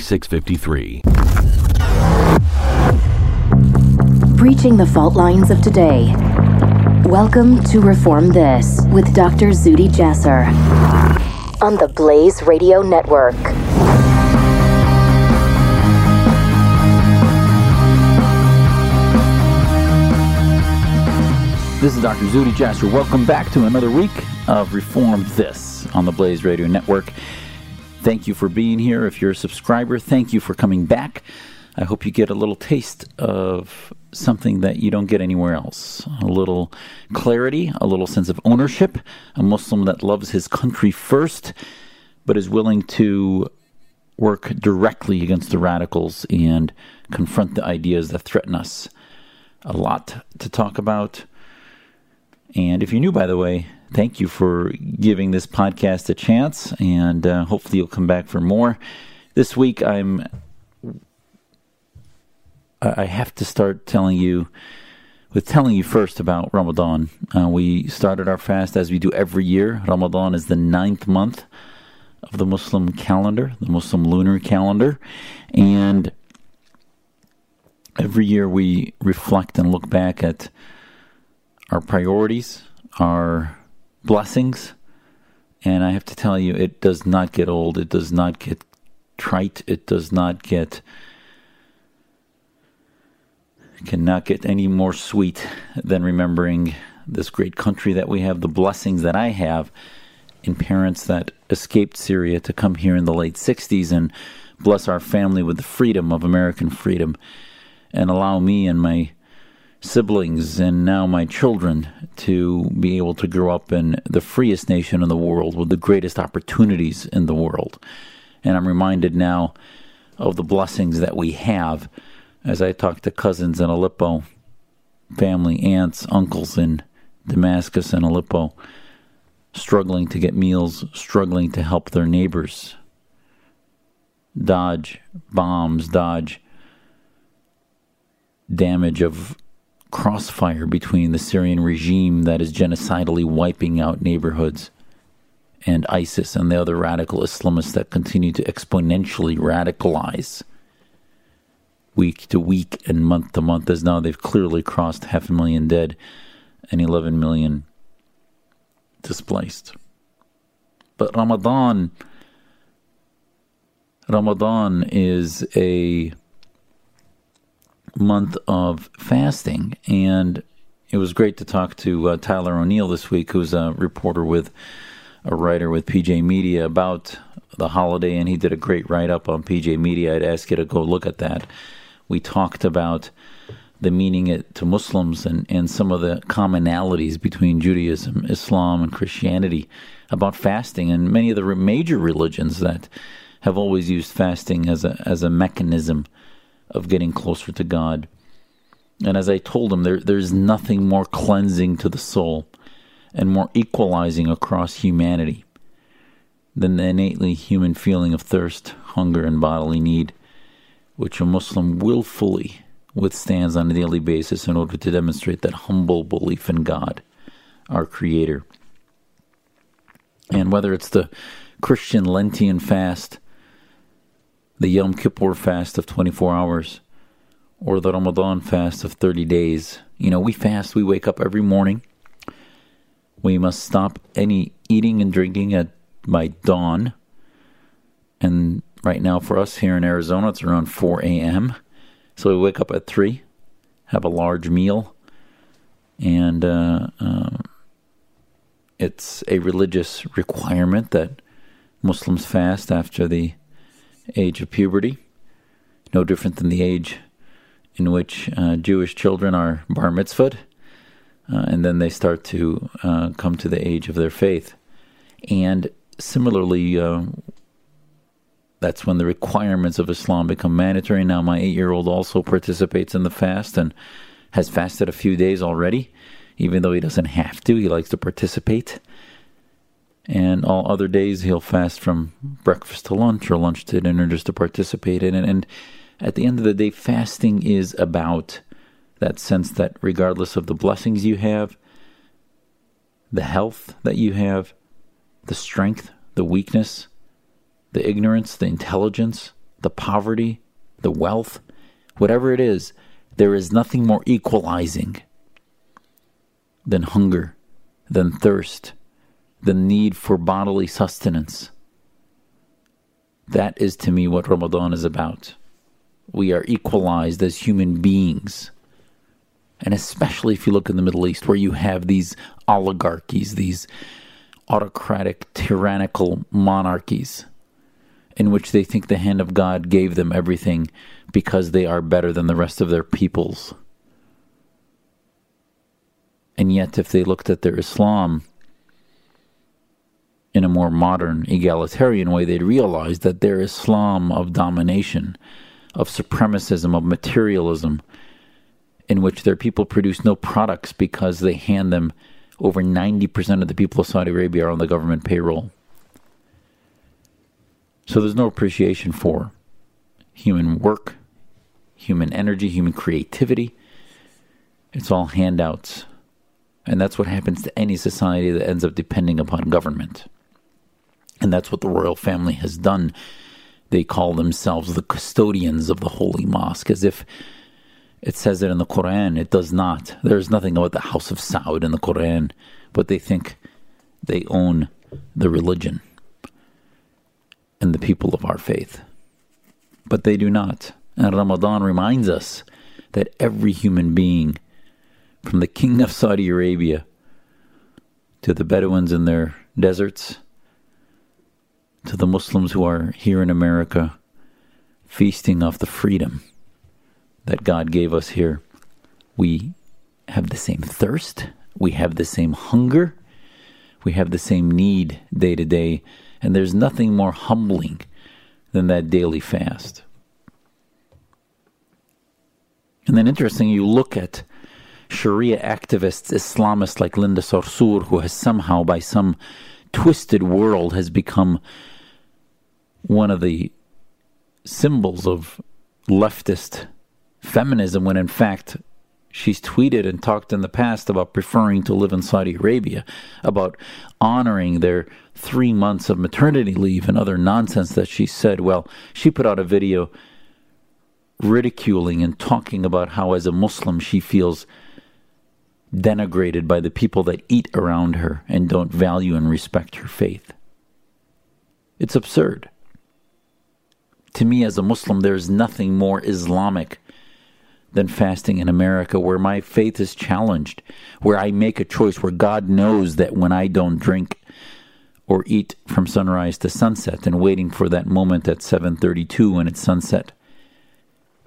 4653. Breaching the fault lines of today. Welcome to Reform This with Dr. Zuhdi Jasser on the Blaze Radio Network. This is Dr. Zuhdi Jasser. Welcome back to another week of Reform This on the Blaze Radio Network. Thank you for being here. If you're a subscriber, thank you for coming back. I hope you get a little taste of something that you don't get anywhere else. A little clarity, a little sense of ownership, a Muslim that loves his country first, but is willing to work directly against the radicals and confront the ideas that threaten us. A lot to talk about. And if you're new, by the way, thank you for giving this podcast a chance, and uh, hopefully you'll come back for more. This week, I'm. I have to start telling you, with telling you first about Ramadan. Uh, we started our fast as we do every year. Ramadan is the ninth month of the Muslim calendar, the Muslim lunar calendar, and every year we reflect and look back at our priorities, our blessings. And I have to tell you, it does not get old. It does not get trite. It does not get, cannot get any more sweet than remembering this great country that we have, the blessings that I have in parents that escaped Syria to come here in the late 60s and bless our family with the freedom of American freedom and allow me and my siblings and now my children to be able to grow up in the freest nation in the world with the greatest opportunities in the world. And I'm reminded now of the blessings that we have as I talk to cousins in Aleppo, family, aunts, uncles in Damascus and Aleppo, struggling to get meals, struggling to help their neighbors dodge bombs, dodge damage of crossfire between the Syrian regime that is genocidally wiping out neighborhoods and ISIS and the other radical Islamists that continue to exponentially radicalize week to week and month to month, as now they've clearly crossed half a million dead and 11 million displaced. But Ramadan, Ramadan is a month of fasting, and it was great to talk to uh, Tyler O'Neill this week, who's a reporter with a writer with PJ Media about the holiday, and he did a great write up on PJ Media. I'd ask you to go look at that. We talked about the meaning it to Muslims and, and some of the commonalities between Judaism, Islam, and Christianity about fasting, and many of the major religions that have always used fasting as a as a mechanism of getting closer to God. And as I told him, there, there's nothing more cleansing to the soul and more equalizing across humanity than the innately human feeling of thirst, hunger, and bodily need, which a Muslim willfully withstands on a daily basis in order to demonstrate that humble belief in God, our Creator. And whether it's the Christian Lenten fast, the Yom Kippur fast of 24 hours or the Ramadan fast of 30 days. You know, we fast, we wake up every morning, we must stop any eating and drinking at by dawn. And right now, for us here in Arizona, it's around 4 a.m. So we wake up at 3, have a large meal, and uh, uh, it's a religious requirement that Muslims fast after the age of puberty, no different than the age in which uh, Jewish children are bar mitzvahed, uh, and then they start to uh, come to the age of their faith. And similarly, uh, that's when the requirements of Islam become mandatory. Now, my eight year old also participates in the fast and has fasted a few days already, even though he doesn't have to. He likes to participate. And all other days, he'll fast from breakfast to lunch or lunch to dinner just to participate in it. And at the end of the day, fasting is about that sense that regardless of the blessings you have, the health that you have, the strength, the weakness, the ignorance, the intelligence, the poverty, the wealth, whatever it is, there is nothing more equalizing than hunger, than thirst, than need for bodily sustenance. That is to me what Ramadan is about. We are equalized as human beings. And especially if you look in the Middle East, where you have these oligarchies, these autocratic, tyrannical monarchies in which they think the hand of God gave them everything because they are better than the rest of their peoples. And yet, if they looked at their Islam in a more modern, egalitarian way, they'd realize that their Islam of domination, of supremacism, of materialism, in which their people produce no products because they hand them over 90% of the people of Saudi Arabia are on the government payroll. So there's no appreciation for human work, human energy, human creativity. It's all handouts. And that's what happens to any society that ends up depending upon government. And that's what the royal family has done. They call themselves the custodians of the holy mosque, as if it says it in the Quran. It does not. There's nothing about the House of Saud in the Quran, but they think they own the religion and the people of our faith. But they do not. And Ramadan reminds us that every human being, from the king of Saudi Arabia to the Bedouins in their deserts, to the Muslims who are here in America, feasting off the freedom that God gave us here, we have the same thirst, we have the same hunger, we have the same need day to day. And there's nothing more humbling than that daily fast. And then, interesting, you look at Sharia activists, Islamists like Linda Sarsour, who has somehow, by some twisted world, has become one of the symbols of leftist feminism, when in fact she's tweeted and talked in the past about preferring to live in Saudi Arabia, about honoring their three months of maternity leave and other nonsense that she said. Well, she put out a video ridiculing and talking about how, as a Muslim, she feels denigrated by the people that eat around her and don't value and respect her faith. It's absurd. To me, as a Muslim, there's nothing more Islamic than fasting in America, where my faith is challenged, where I make a choice, where God knows that when I don't drink or eat from sunrise to sunset and waiting for that moment at 7:32 when it's sunset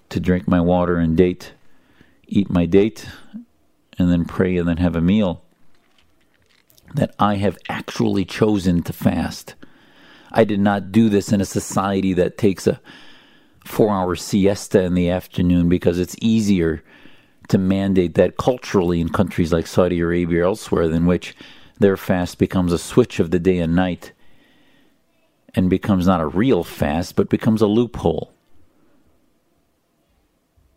to drink my water and date eat my date and then pray and then have a meal that I have actually chosen to fast. I did not do this in a society that takes a 4-hour siesta in the afternoon because it's easier to mandate that culturally in countries like Saudi Arabia or elsewhere than which their fast becomes a switch of the day and night and becomes not a real fast, but becomes a loophole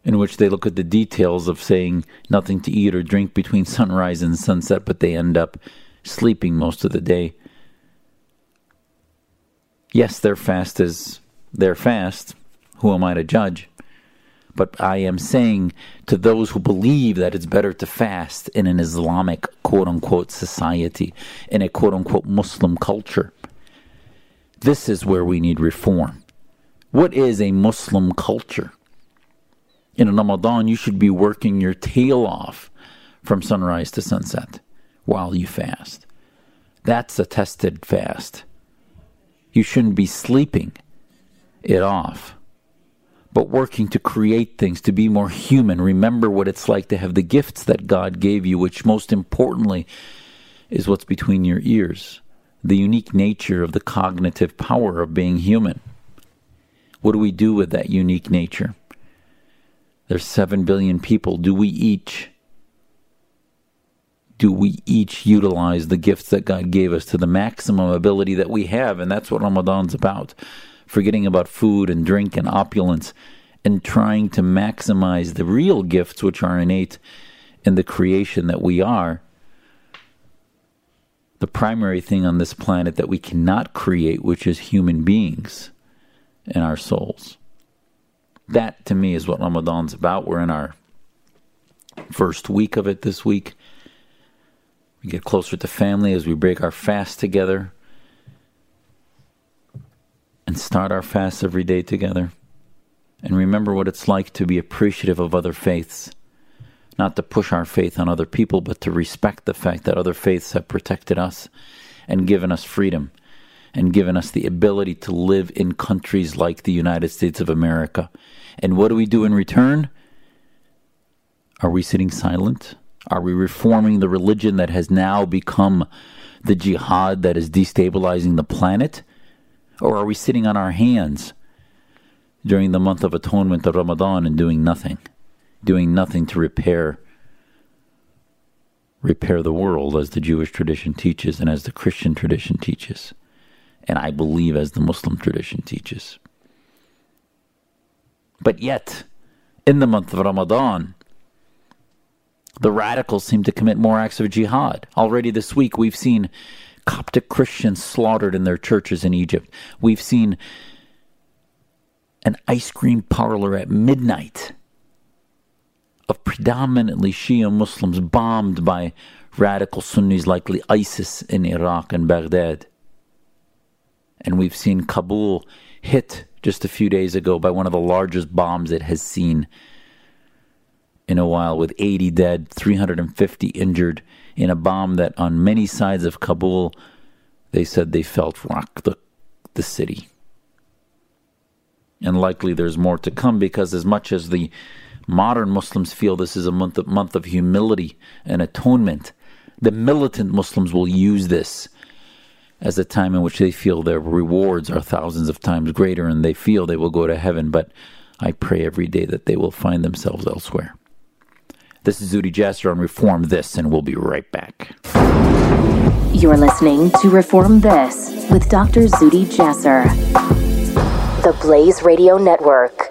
in which they look at the details of saying nothing to eat or drink between sunrise and sunset, but they end up sleeping most of the day. Yes, their fast is their fast. Who am I to judge? But I am saying to those who believe that it's better to fast in an Islamic quote unquote society, in a quote unquote Muslim culture, this is where we need reform. What is a Muslim culture? In Ramadan, you should be working your tail off from sunrise to sunset while you fast. That's a tested fast. You shouldn't be sleeping it off, but working to create things, to be more human. Remember what it's like to have the gifts that God gave you, which most importantly is what's between your ears the unique nature of the cognitive power of being human. What do we do with that unique nature? There's 7 billion people. Do we each do we each utilize the gifts that God gave us to the maximum ability that we have? And that's what Ramadan's about. Forgetting about food and drink and opulence and trying to maximize the real gifts which are innate in the creation that we are. The primary thing on this planet that we cannot create, which is human beings and our souls. That to me is what Ramadan's about. We're in our first week of it this week. We get closer to family as we break our fast together and start our fast every day together. And remember what it's like to be appreciative of other faiths. Not to push our faith on other people, but to respect the fact that other faiths have protected us and given us freedom and given us the ability to live in countries like the United States of America. And what do we do in return? Are we sitting silent? Are we reforming the religion that has now become the jihad that is destabilizing the planet? Or are we sitting on our hands during the month of atonement of Ramadan and doing nothing? Doing nothing to repair repair the world as the Jewish tradition teaches and as the Christian tradition teaches. And I believe as the Muslim tradition teaches. But yet, in the month of Ramadan, the radicals seem to commit more acts of jihad. Already this week, we've seen Coptic Christians slaughtered in their churches in Egypt. We've seen an ice cream parlor at midnight of predominantly Shia Muslims bombed by radical Sunnis, likely ISIS in Iraq and Baghdad. And we've seen Kabul hit just a few days ago by one of the largest bombs it has seen in a while, with 80 dead, 350 injured in a bomb that on many sides of Kabul, they said they felt rock the, the city. And likely there's more to come because, as much as the modern Muslims feel this is a month of, month of humility and atonement, the militant Muslims will use this as a time in which they feel their rewards are thousands of times greater and they feel they will go to heaven. But I pray every day that they will find themselves elsewhere. This is Zuhdi Jasser on Reform This, and we'll be right back. You're listening to Reform This with Dr. Zuhdi Jasser, the Blaze Radio Network.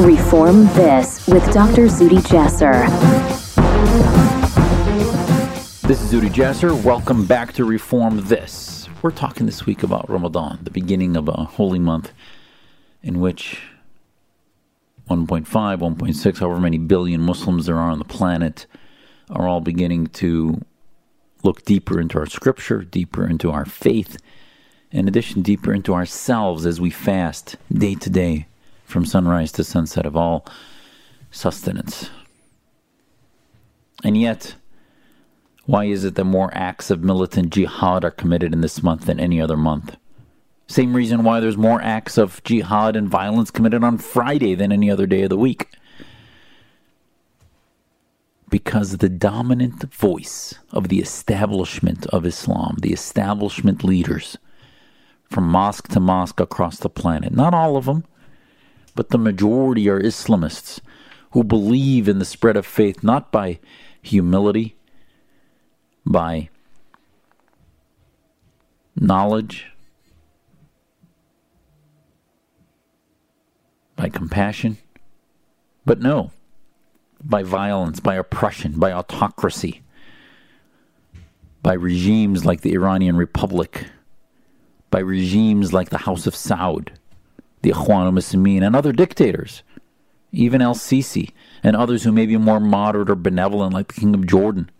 Reform This with Dr. Zuhdi Jasser. This is Zuhdi Jasser. Welcome back to Reform This. We're talking this week about Ramadan, the beginning of a holy month in which 1.5, 1.6, however many billion Muslims there are on the planet are all beginning to look deeper into our scripture, deeper into our faith, in addition, deeper into ourselves as we fast day to day from sunrise to sunset of all sustenance. And yet, why is it that more acts of militant jihad are committed in this month than any other month? Same reason why there's more acts of jihad and violence committed on Friday than any other day of the week. Because the dominant voice of the establishment of Islam, the establishment leaders from mosque to mosque across the planet, not all of them, but the majority are Islamists who believe in the spread of faith not by humility, by knowledge, by compassion, but no, by violence, by oppression, by autocracy, by regimes like the Iranian Republic, by regimes like the House of Saud, the Ikhwan al-Muslimin, and other dictators, even El-Sisi, and others who may be more moderate or benevolent, like the King of Jordan.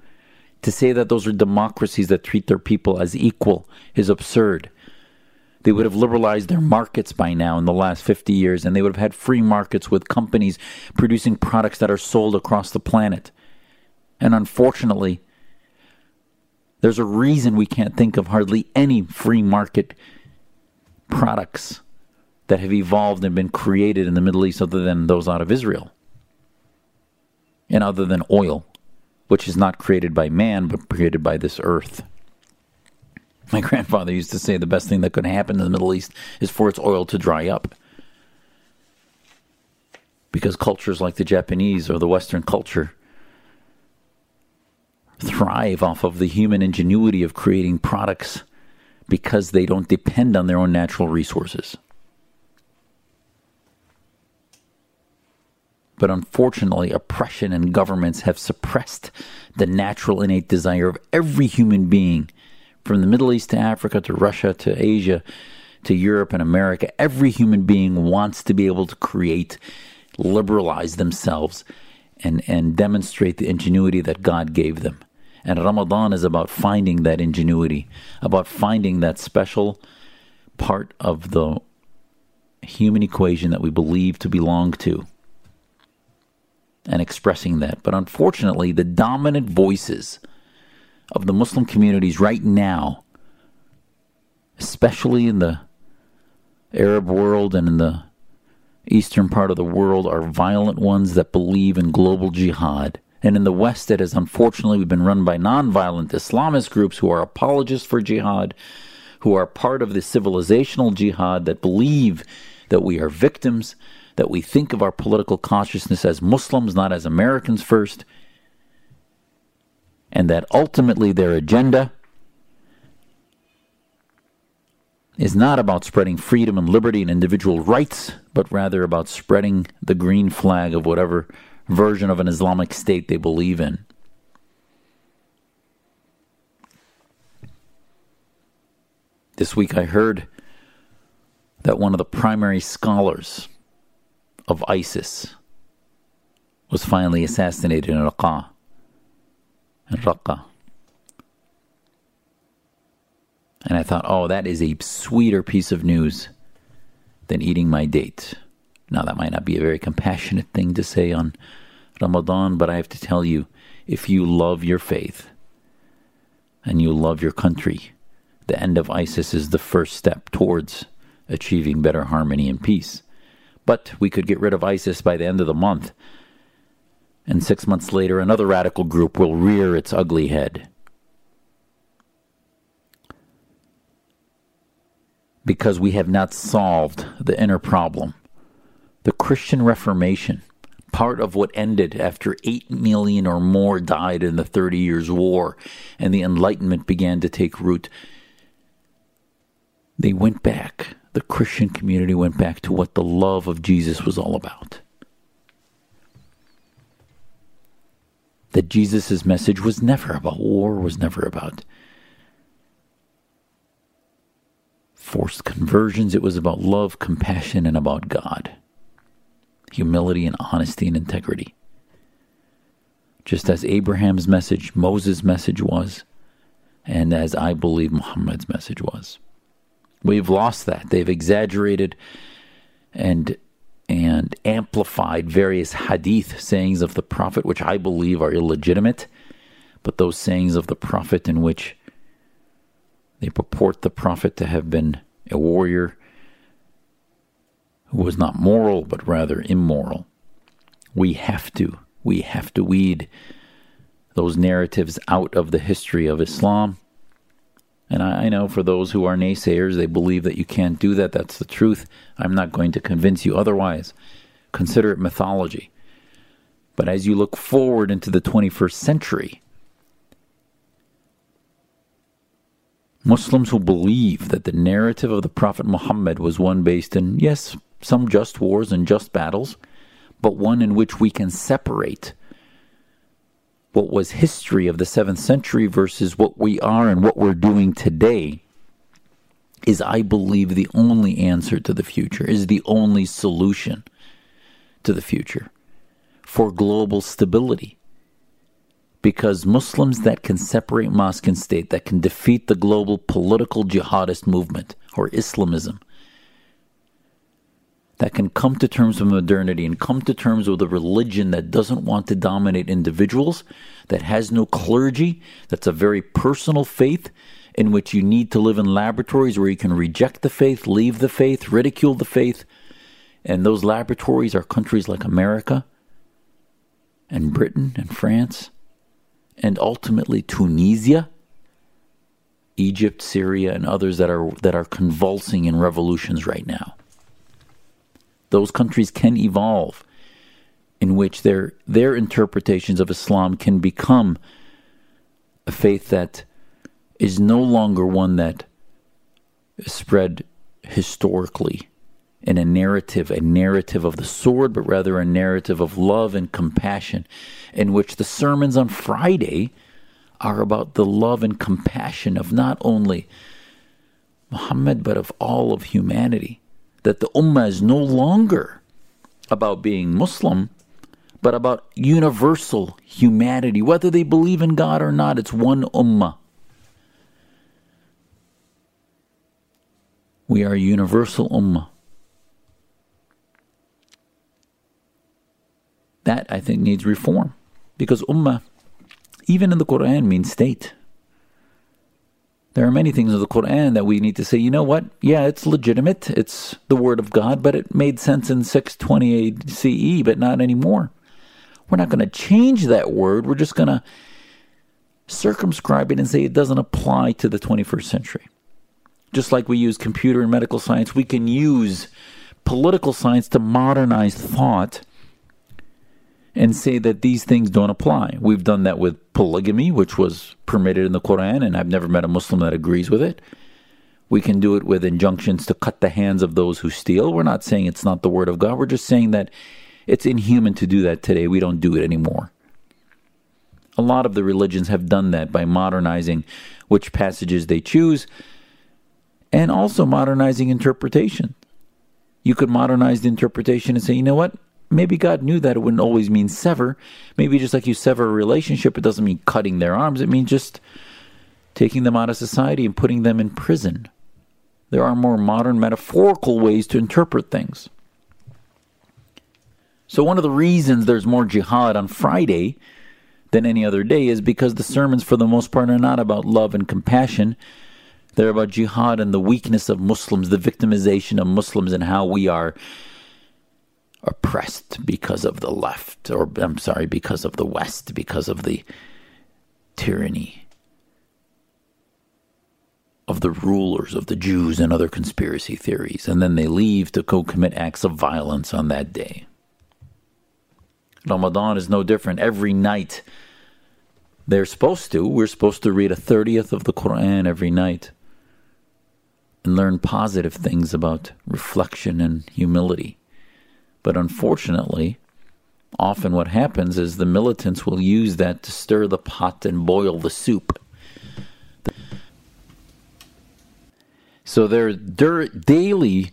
To say that those are democracies that treat their people as equal is absurd. They would have liberalized their markets by now in the last 50 years, and they would have had free markets with companies producing products that are sold across the planet. And unfortunately, there's a reason we can't think of hardly any free market products that have evolved and been created in the Middle East other than those out of Israel. And other than oil, which is not created by man but created by this earth. My grandfather used to say the best thing that could happen in the Middle East is for its oil to dry up. Because cultures like the Japanese or the Western culture thrive off of the human ingenuity of creating products because they don't depend on their own natural resources. But unfortunately, oppression and governments have suppressed the natural innate desire of every human being from the Middle East to Africa to Russia to Asia to Europe and America, every human being wants to be able to create, liberalize themselves, and, and demonstrate the ingenuity that God gave them. And Ramadan is about finding that ingenuity, about finding that special part of the human equation that we believe to belong to and expressing that. But unfortunately, the dominant voices of the Muslim communities right now, especially in the Arab world and in the eastern part of the world, are violent ones that believe in global jihad. And in the West, it has unfortunately been run by non-violent Islamist groups who are apologists for jihad, who are part of the civilizational jihad that believe that we are victims, that we think of our political consciousness as Muslims, not as Americans first, and that ultimately their agenda is not about spreading freedom and liberty and individual rights, but rather about spreading the green flag of whatever version of an Islamic state they believe in. This week I heard that one of the primary scholars of ISIS was finally assassinated in Raqqa Raqqa. And I thought, oh, that is a sweeter piece of news than eating my date. Now, that might not be a very compassionate thing to say on Ramadan, but I have to tell you if you love your faith and you love your country, the end of ISIS is the first step towards achieving better harmony and peace. But we could get rid of ISIS by the end of the month and six months later, another radical group will rear its ugly head. Because we have not solved the inner problem. The Christian Reformation, part of what ended after 8 million or more died in the Thirty Years' War and the Enlightenment began to take root, they went back. The Christian community went back to what the love of Jesus was all about. That Jesus' message was never about war, was never about forced conversions. It was about love, compassion, and about God. Humility and honesty and integrity. Just as Abraham's message, Moses' message was, and as I believe Muhammad's message was. We've lost that. They've exaggerated and and amplified various hadith sayings of the Prophet, which I believe are illegitimate, but those sayings of the Prophet in which they purport the Prophet to have been a warrior who was not moral, but rather immoral. We have to, we have to weed those narratives out of the history of Islam. And I, I, know for those who are naysayers, they believe that you can't do that. That's the truth. I'm not going to convince you otherwise. Consider it mythology. But as you look forward into the 21st century, Muslims who believe that the narrative of the Prophet Muhammad was one based in, yes, some just wars and just battles, but one in which we can separate what was history of the 7th century versus what we are and what we're doing today is, I believe, the only answer to the future, is the only solution to the future for global stability. Because Muslims that can separate mosque and state, that can defeat the global political jihadist movement or Islamism, that can come to terms with modernity and come to terms with a religion that doesn't want to dominate individuals, that has no clergy, that's a very personal faith in which you need to live in laboratories where you can reject the faith, leave the faith, ridicule the faith. And those laboratories are countries like America and Britain and France and ultimately Tunisia, Egypt, Syria, and others that are that are convulsing in revolutions right now those countries can evolve in which their their interpretations of Islam can become a faith that is no longer one that is spread historically in a narrative, a narrative of the sword, but rather a narrative of love and compassion, in which the sermons on Friday are about the love and compassion of not only Muhammad, but of all of humanity that the ummah is no longer about being Muslim, but about universal humanity. Whether they believe in God or not, it's one ummah. We are a universal ummah. That, I think, needs reform. Because ummah, even in the Quran, means state. There are many things in the Quran that we need to say, you know what? Yeah, it's legitimate. It's the word of God, but it made sense in 628 CE, but not anymore. We're not going to change that word. We're just going to circumscribe it and say it doesn't apply to the 21st century. Just like we use computer and medical science, we can use political science to modernize thought and say that these things don't apply. We've done that with polygamy, which was permitted in the Quran, and I've never met a Muslim that agrees with it. We can do it with injunctions to cut the hands of those who steal. We're not saying it's not the word of God. We're just saying that it's inhuman to do that today. We don't do it anymore. A lot of the religions have done that by modernizing which passages they choose and also modernizing interpretation. You could modernize the interpretation and say, you know what? Maybe God knew that it wouldn't always mean sever. Maybe just like you sever a relationship, it doesn't mean cutting their arms. It means just taking them out of society and putting them in prison. There are more modern metaphorical ways to interpret things. So, one of the reasons there's more jihad on Friday than any other day is because the sermons, for the most part, are not about love and compassion. They're about jihad and the weakness of Muslims, the victimization of Muslims, and how we are oppressed because of the left, or I'm sorry, because of the West, because of the tyranny of the rulers, of the Jews, and other conspiracy theories. And then they leave to go commit acts of violence on that day. Ramadan is no different. Every night, they're supposed to. We're supposed to read a 30th of the Quran every night and learn positive things about reflection and humility. But unfortunately, often what happens is the militants will use that to stir the pot and boil the soup. So their daily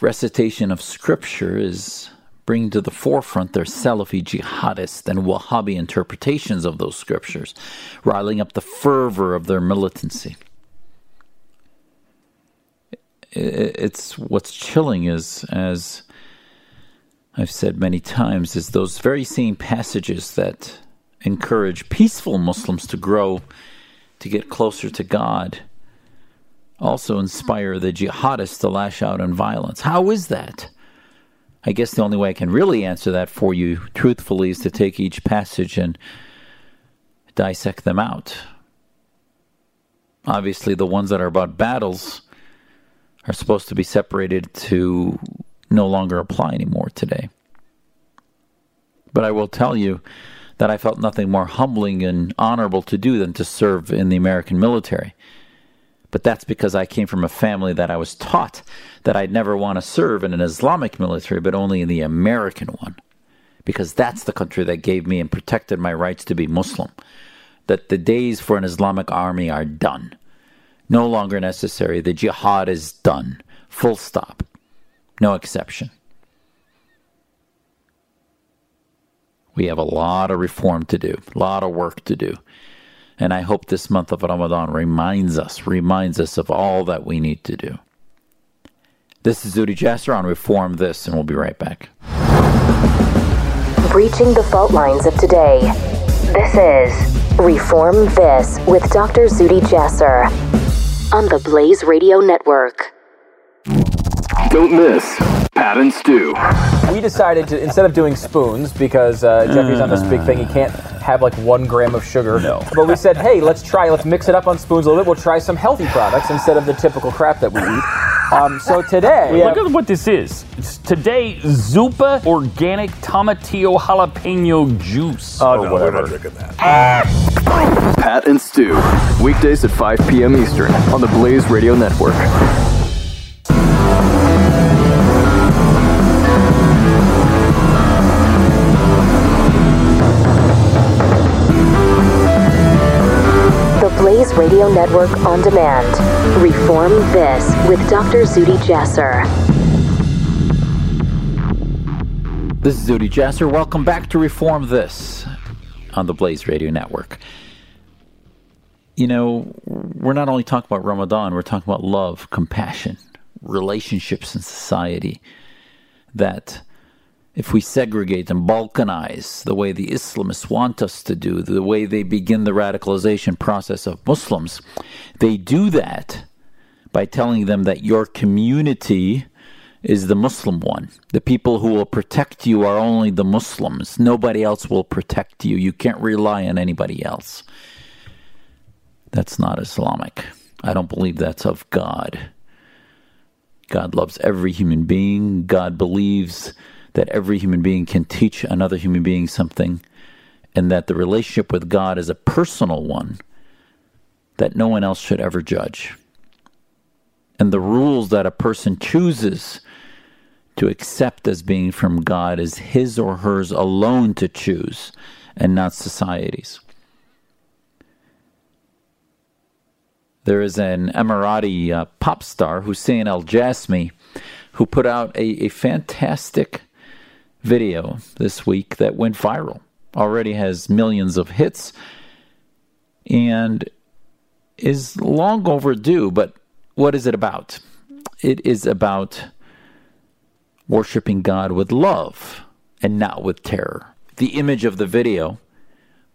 recitation of scripture is bringing to the forefront their Salafi jihadist and Wahhabi interpretations of those scriptures, riling up the fervor of their militancy. It's what's chilling is as I've said many times, is those very same passages that encourage peaceful Muslims to grow, to get closer to God, also inspire the jihadists to lash out in violence. How is that? I guess the only way I can really answer that for you truthfully is to take each passage and dissect them out. Obviously, the ones that are about battles are supposed to be separated to no longer apply anymore today. But I will tell you that I felt nothing more humbling and honorable to do than to serve in the American military. But that's because I came from a family that I was taught that I'd never want to serve in an Islamic military, but only in the American one. Because that's the country that gave me and protected my rights to be Muslim. That the days for an Islamic army are done. No longer necessary. The jihad is done. Full stop. No exception. We have a lot of reform to do, a lot of work to do. And I hope this month of Ramadan reminds us, reminds us of all that we need to do. This is Zuhdi Jasser on Reform This, and we'll be right back. Breaching the fault lines of today. This is Reform This with Dr. Zuhdi Jasser on the Blaze Radio Network. Don't miss Pat and Stu. We decided to instead of doing spoons because uh, Jeffrey's on this big thing, he can't have like one gram of sugar. No. But we said, hey, let's try, let's mix it up on spoons a little bit. We'll try some healthy products instead of the typical crap that we eat. Um, so today, we Look have, at what this is. It's today Zupa Organic Tomatillo Jalapeno Juice. Oh, no, we're not drinking that. Pat and Stu, weekdays at 5 p.m. Eastern on the Blaze Radio Network. Radio Network on demand. Reform This with Dr. Zuhdi Jasser. This is Zuhdi Jasser. Welcome back to Reform This on the Blaze Radio Network. You know, we're not only talking about Ramadan, we're talking about love, compassion, relationships in society. That if we segregate and balkanize the way the Islamists want us to do, the way they begin the radicalization process of Muslims, they do that by telling them that your community is the Muslim one. The people who will protect you are only the Muslims. Nobody else will protect you. You can't rely on anybody else. That's not Islamic. I don't believe that's of God. God loves every human being. God believes that every human being can teach another human being something, and that the relationship with God is a personal one that no one else should ever judge. And the rules that a person chooses to accept as being from God is his or hers alone to choose, and not society's. There is an Emirati uh, pop star, Hussein Al Jasmi, who put out a, a fantastic video this week that went viral. Already has millions of hits and is long overdue. But what is it about? It is about worshiping God with love and not with terror. The image of the video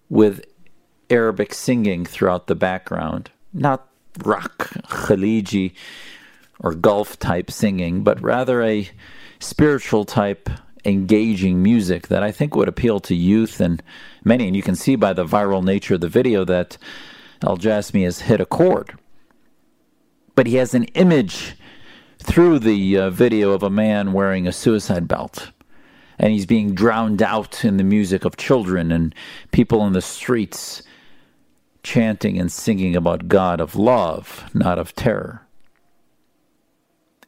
with Arabic singing throughout the background, not rock, Khaliji, or Gulf type singing, but rather a spiritual type engaging music that I think would appeal to youth and many. And you can see by the viral nature of the video that Al Jasmi has hit a chord. But he has an image through the uh, video of a man wearing a suicide belt. And he's being drowned out in the music of children and people in the streets chanting and singing about God of love, not of terror.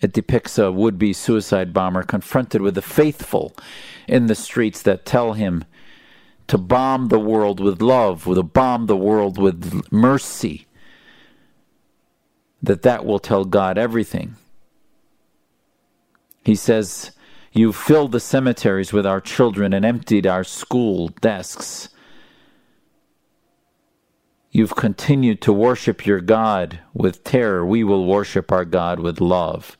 It depicts a would be suicide bomber confronted with the faithful in the streets that tell him to bomb the world with love, to bomb the world with mercy, that that will tell God everything. He says, You filled the cemeteries with our children and emptied our school desks. You've continued to worship your God with terror. We will worship our God with love.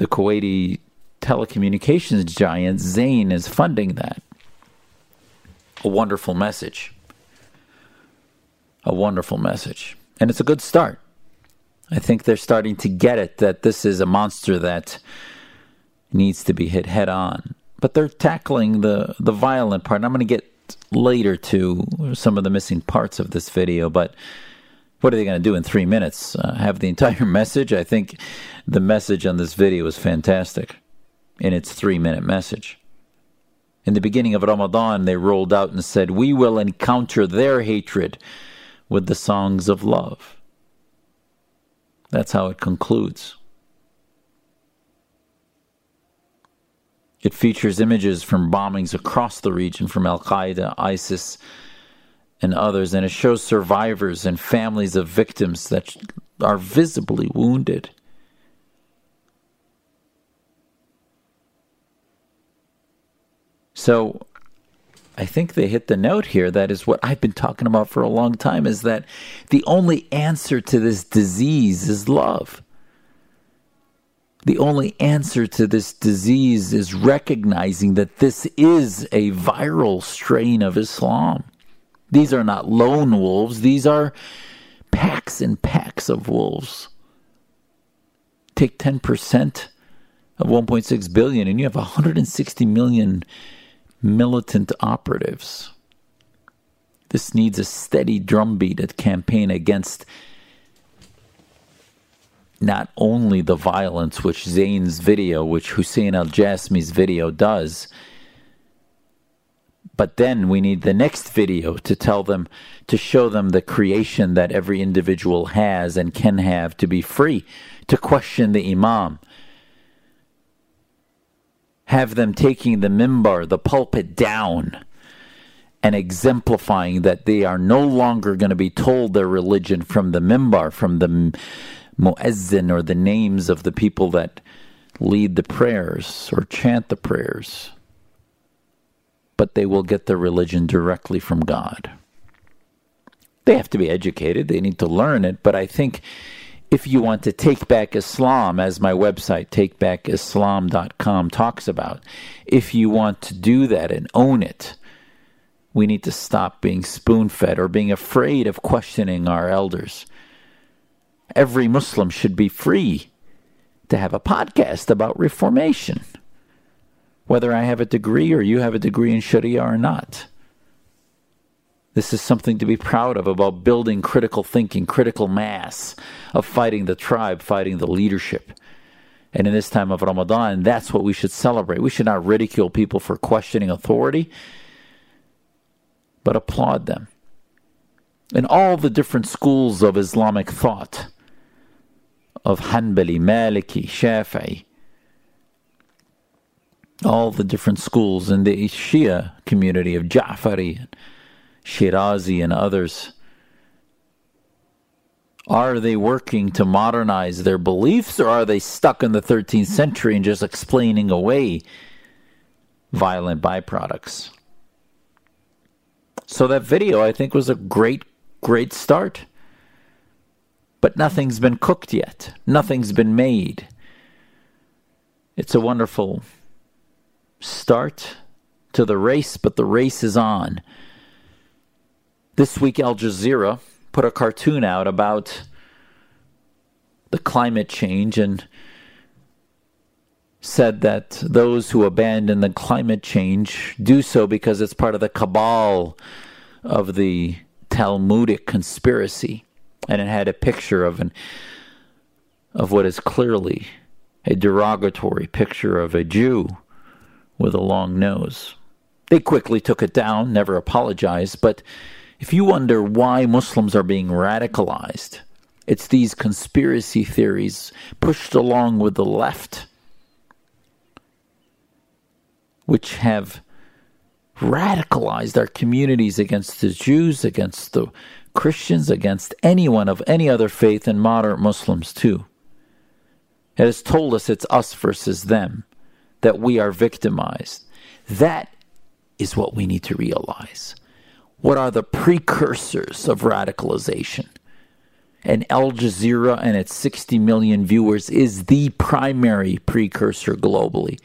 The Kuwaiti telecommunications giant Zain is funding that. A wonderful message. A wonderful message. And it's a good start. I think they're starting to get it that this is a monster that needs to be hit head on. but they're tackling the the violent part. And I'm going to get later to some of the missing parts of this video, but what are they going to do in three minutes? Uh, have the entire message? I think the message on this video is fantastic in its three minute message. In the beginning of Ramadan, they rolled out and said, We will encounter their hatred with the songs of love. That's how it concludes. It features images from bombings across the region from Al Qaeda, ISIS, and others, and it shows survivors and families of victims that are visibly wounded. So I think they hit the note here. That is what I've been talking about for a long time is that the only answer to this disease is love. The only answer to this disease is recognizing that this is a viral strain of Islam. These are not lone wolves, these are packs and packs of wolves. Take 10% of 1.6 billion and you have 160 million militant operatives. This needs a steady drumbeat at campaign against not only the violence which Zain's video, which Hussein al Jasmi's video does, but then we need the next video to tell them, to show them the creation that every individual has and can have to be free, to question the Imam, have them taking the mimbar, the pulpit down, and exemplifying that they are no longer going to be told their religion from the mimbar, from the muezzin or the names of the people that lead the prayers or chant the prayers, but they will get their religion directly from God. They have to be educated, they need to learn it, but I think if you want to take back Islam, as my website, takebackislam.com, talks about, if you want to do that and own it, we need to stop being spoon fed or being afraid of questioning our elders. Every Muslim should be free to have a podcast about reformation, whether I have a degree or you have a degree in Sharia or not. This is something to be proud of about building critical thinking, critical mass, of fighting the tribe, fighting the leadership. And in this time of Ramadan, that's what we should celebrate. We should not ridicule people for questioning authority, but applaud them. In all the different schools of Islamic thought, of Hanbali, Maliki, Shafi'i, all the different schools in the Shia community of Ja'fari, Shirazi, and others? Are they working to modernize their beliefs, or are they stuck in the 13th century and just explaining away violent byproducts? So, that video I think was a great, great start. But nothing's been cooked yet, nothing's been made. It's a wonderful start to the race, but the race is on. This week, Al Jazeera put a cartoon out about the climate change and said that those who abandon the climate change do so because it's part of the cabal of the Talmudic conspiracy. And it had a picture of an of what is clearly a derogatory picture of a Jew with a long nose. They quickly took it down, never apologized, but if you wonder why Muslims are being radicalized, it's these conspiracy theories pushed along with the left, which have radicalized our communities against the Jews, against the Christians, against anyone of any other faith, and moderate Muslims too. It has told us it's us versus them, that we are victimized. That is what we need to realize what are the precursors of radicalization. And Al Jazeera and its 60 million viewers is the primary precursor globally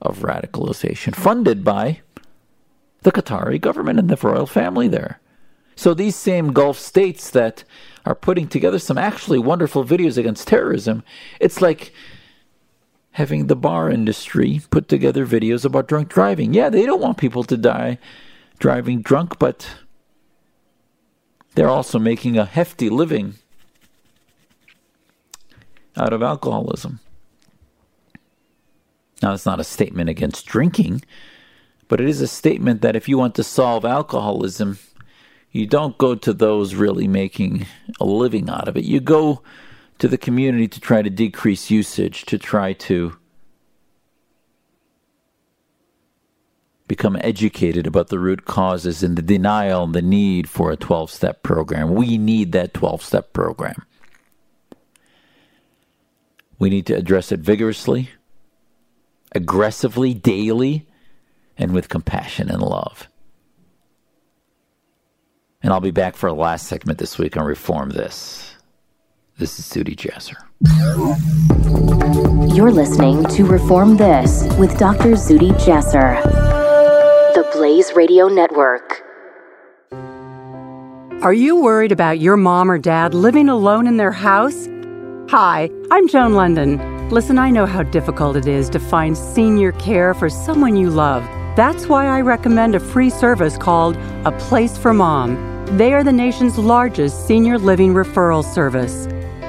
of radicalization, funded by the Qatari government and the royal family there. So these same Gulf states that are putting together some actually wonderful videos against terrorism, it's like having the bar industry put together videos about drunk driving. Yeah, they don't want people to die driving drunk, but they're also making a hefty living out of alcoholism. Now, it's not a statement against drinking, but it is a statement that if you want to solve alcoholism, you don't go to those really making a living out of it. You go to the community to try to decrease usage, to try to become educated about the root causes and the denial and the need for a 12 step program. We need that 12 step program. We need to address it vigorously, aggressively, daily, and with compassion and love. And I'll be back for a last segment this week on Reform This. This is Zuhdi Jasser. You're listening to Reform This with Dr. Zuhdi Jasser, the Blaze Radio Network. Are you worried about your mom or dad living alone in their house? Hi, I'm Joan London. Listen, I know how difficult it is to find senior care for someone you love. That's why I recommend a free service called A Place for Mom. They are the nation's largest senior living referral service.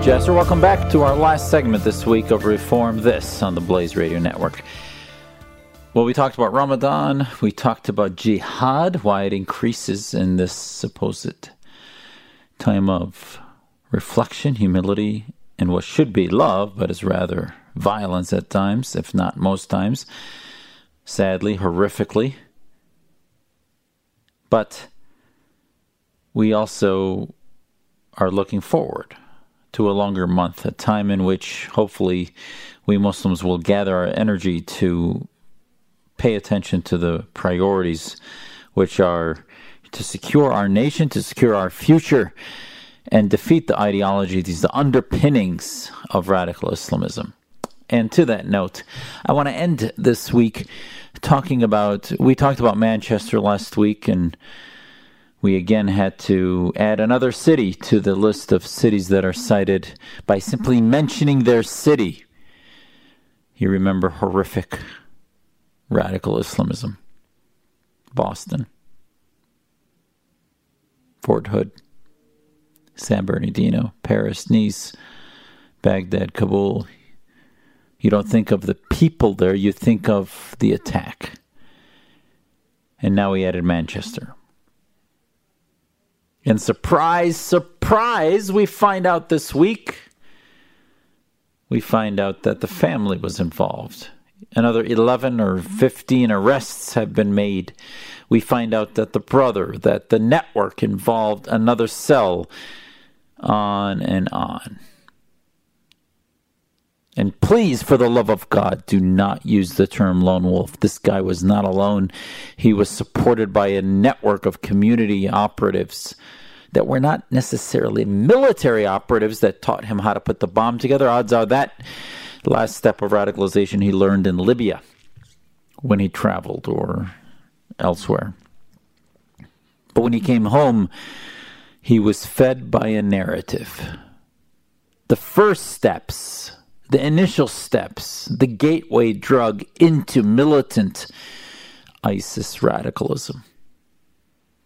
Zuhdi Welcome back to our last segment this week of Reform This on the Blaze Radio Network. Well, we talked about Ramadan, we talked about jihad, why it increases in this supposed time of reflection, humility, and what should be love, but is rather violence at times, if not most times, sadly, horrifically. But we also are looking forward to a longer month, a time in which hopefully we Muslims will gather our energy to pay attention to the priorities, which are to secure our nation, to secure our future, and defeat the ideologies, the underpinnings of radical Islamism. And to that note, I want to end this week talking about. We talked about Manchester last week and we again had to add another city to the list of cities that are cited by simply mentioning their city. You remember horrific radical Islamism. Boston, Fort Hood, San Bernardino, Paris, Nice, Baghdad, Kabul. You don't think of the people there, you think of the attack. And now we added Manchester. And surprise, surprise, we find out this week, we find out that the family was involved. Another 11 or 15 arrests have been made. We find out that the brother, that the network involved another cell, on and on. And please, for the love of God, do not use the term lone wolf. This guy was not alone. He was supported by a network of community operatives that were not necessarily military operatives that taught him how to put the bomb together. Odds are that last step of radicalization he learned in Libya when he traveled or elsewhere. But when he came home, he was fed by a narrative. The first steps the initial steps, the gateway drug into militant ISIS radicalism.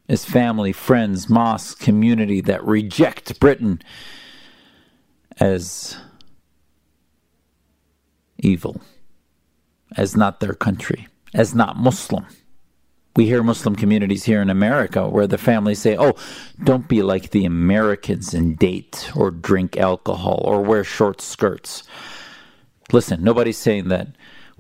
As family, friends, mosque, community that reject Britain as evil, as not their country, as not Muslim. We hear Muslim communities here in America where the families say, oh, don't be like the Americans and date or drink alcohol or wear short skirts. Listen, nobody's saying that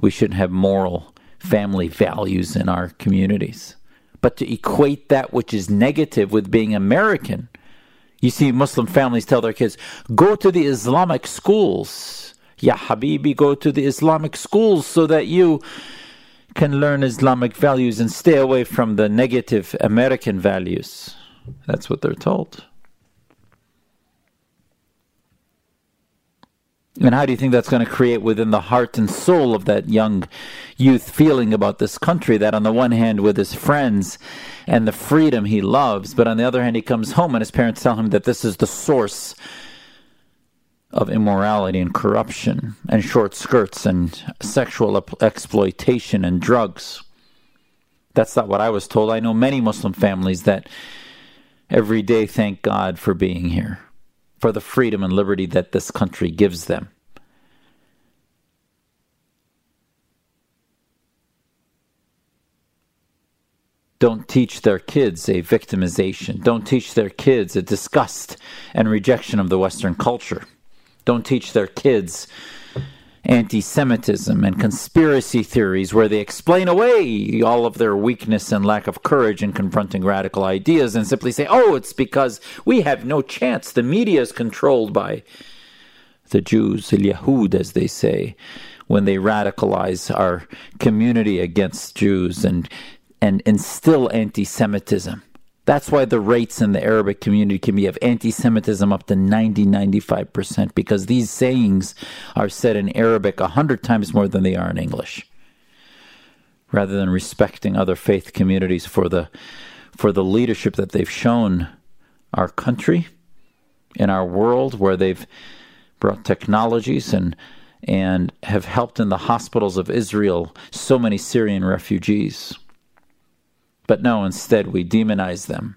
we shouldn't have moral family values in our communities. But to equate that which is negative with being American, you see Muslim families tell their kids, go to the Islamic schools. Ya Habibi, go to the Islamic schools so that you can learn Islamic values and stay away from the negative American values. That's what they're told. And how do you think that's going to create within the heart and soul of that young youth feeling about this country that, on the one hand, with his friends and the freedom he loves, but on the other hand, he comes home and his parents tell him that this is the source of immorality and corruption and short skirts and sexual exploitation and drugs. That's not what I was told. I know many Muslim families that every day thank God for being here, for the freedom and liberty that this country gives them. Don't teach their kids a victimization. Don't teach their kids a disgust and rejection of the Western culture don't teach their kids anti Semitism and conspiracy theories where they explain away all of their weakness and lack of courage in confronting radical ideas and simply say, oh, it's because we have no chance. The media is controlled by the Jews, the Yahud, as they say, when they radicalize our community against Jews and, and instill anti Semitism. That's why the rates in the Arabic community can be of anti Semitism up to 90 95%, because these sayings are said in Arabic a hundred times more than they are in English. Rather than respecting other faith communities for the, for the leadership that they've shown our country, in our world, where they've brought technologies and, and have helped in the hospitals of Israel so many Syrian refugees but no, instead we demonize them.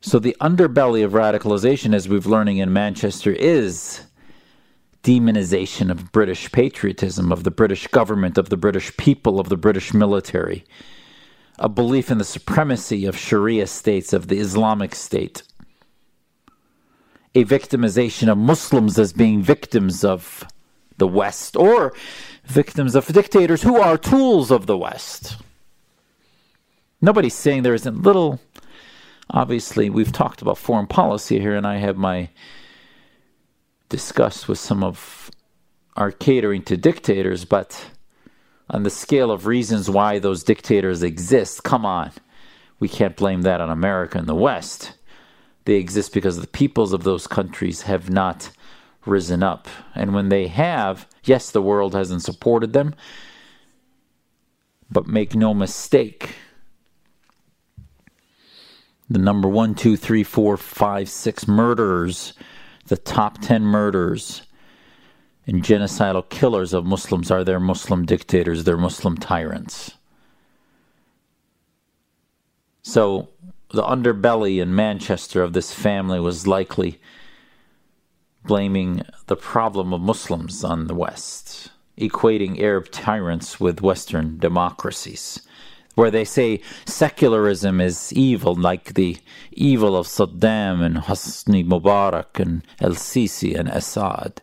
So the underbelly of radicalization, as we've learning in Manchester, is demonization of British patriotism, of the British government, of the British people, of the British military, a belief in the supremacy of Sharia states, of the Islamic State, a victimization of Muslims as being victims of the West, or victims of dictators who are tools of the West. Nobody's saying there isn't little. Obviously, we've talked about foreign policy here, and I have my disgust with some of our catering to dictators, but on the scale of reasons why those dictators exist, come on. We can't blame that on America and the West. They exist because the peoples of those countries have not risen up. And when they have, yes, the world hasn't supported them, but make no mistake, the number one, two, three, four, five, six murderers, the top ten murderers and genocidal killers of Muslims are their Muslim dictators, their Muslim tyrants. So the underbelly in Manchester of this family was likely blaming the problem of Muslims on the West, equating Arab tyrants with Western democracies, where they say secularism is evil, like the evil of Saddam and Hosni Mubarak and El Sisi and Assad.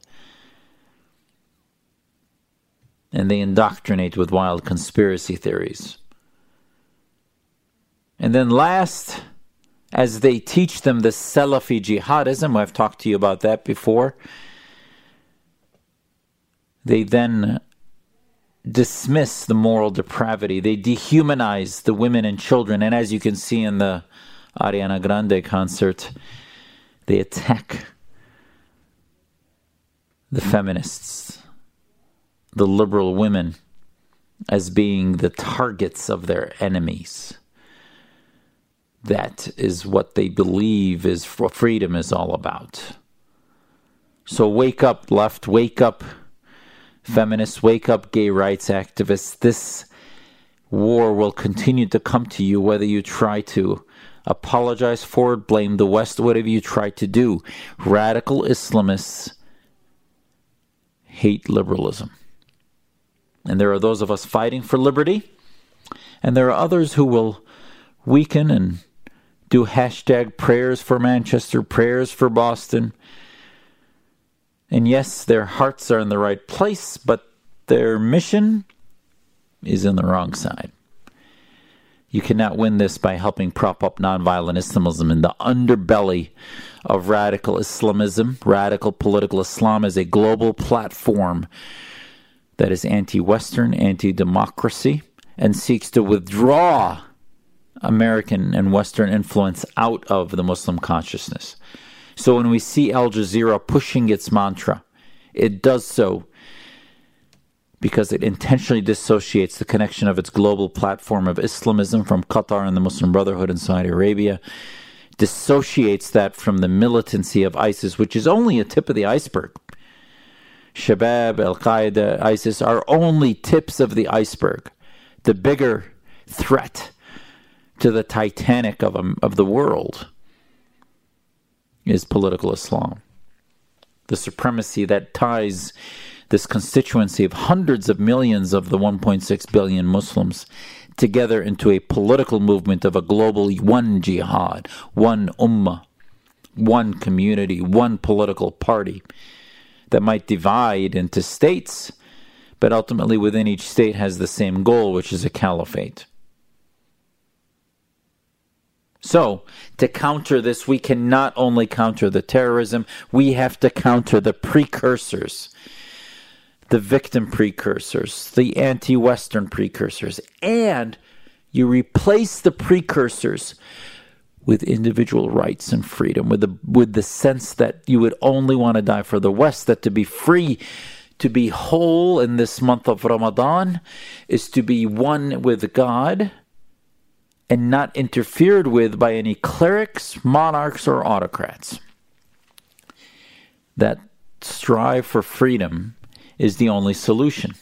And they indoctrinate with wild conspiracy theories. And then last, as they teach them the Salafi jihadism. I've talked to you about that before. They then dismiss the moral depravity. They dehumanize the women and children. And as you can see in the Ariana Grande concert, they attack the feminists, the liberal women, as being the targets of their enemies. That is what they believe is freedom is all about. So wake up, left, wake up, feminists, wake up, gay rights activists. This war will continue to come to you whether you try to apologize for it, blame the West, whatever you try to do. Radical Islamists hate liberalism. And there are those of us fighting for liberty, and there are others who will weaken and do hashtag prayers for Manchester, prayers for Boston. And yes, their hearts are in the right place, but their mission is in the wrong side. You cannot win this by helping prop up nonviolent Islamism in the underbelly of radical Islamism. Radical political Islam is a global platform that is anti Western, anti democracy, and seeks to withdraw American and Western influence out of the Muslim consciousness. So when we see Al Jazeera pushing its mantra, it does so because it intentionally dissociates the connection of its global platform of Islamism from Qatar and the Muslim Brotherhood in Saudi Arabia, dissociates that from the militancy of ISIS, which is only a tip of the iceberg. Shabab, Al Qaeda, ISIS are only tips of the iceberg. The bigger threat to the Titanic of, um, of the world is political Islam. The supremacy that ties this constituency of hundreds of millions of the 1.6 billion Muslims together into a political movement of a global one jihad, one ummah, one community, one political party that might divide into states, but ultimately within each state has the same goal, which is a caliphate. So, to counter this, we can not only counter the terrorism, we have to counter the precursors, the victim precursors, the anti Western precursors, and you replace the precursors with individual rights and freedom, with the, with the sense that you would only want to die for the West, that to be free, to be whole in this month of Ramadan is to be one with God and not interfered with by any clerics, monarchs, or autocrats. That strive for freedom is the only solution.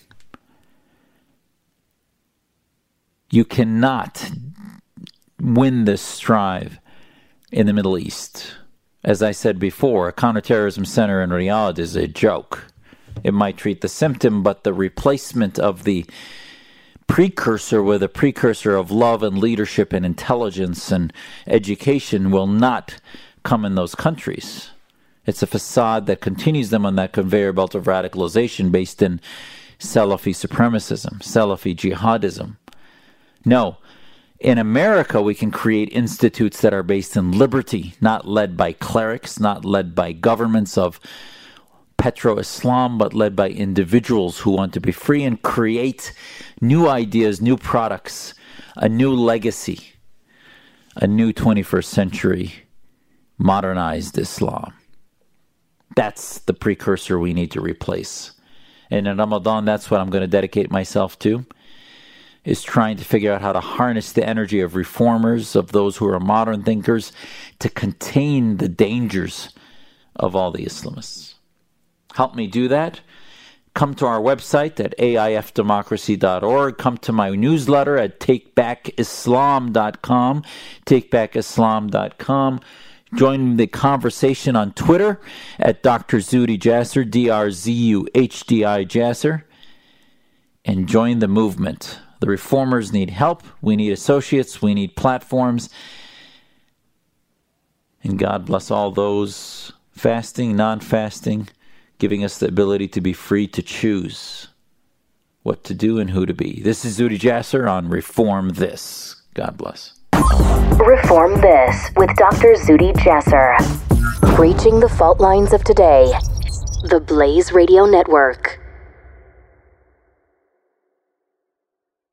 You cannot win this strive in the Middle East. As I said before, a counterterrorism center in Riyadh is a joke. It might treat the symptom, but the replacement of the precursor with a precursor of love and leadership and intelligence and education will not come in those countries. It's a facade that continues them on that conveyor belt of radicalization based in Salafi supremacism, Salafi jihadism. No, in America, we can create institutes that are based in liberty, not led by clerics, not led by governments of petro Islam, but led by individuals who want to be free and create new ideas, new products, a new legacy, a new 21st century modernized Islam. That's the precursor we need to replace. And in Ramadan, that's what I'm going to dedicate myself to is trying to figure out how to harness the energy of reformers, of those who are modern thinkers, to contain the dangers of all the Islamists. Help me do that. Come to our website at aifdemocracy.org. Come to my newsletter at takebackislam.com. Takebackislam.com. Join the conversation on Twitter at Dr. Zuhdi Jasser, D R Z U H D I Jasser. And join the movement. The reformers need help. We need associates. We need platforms. And God bless all those fasting, non fasting giving us the ability to be free to choose what to do and who to be. This is Zuhdi Jasser on Reform This. God bless. Reform This with Dr. Zuhdi Jasser. Reaching the fault lines of today. The Blaze Radio Network.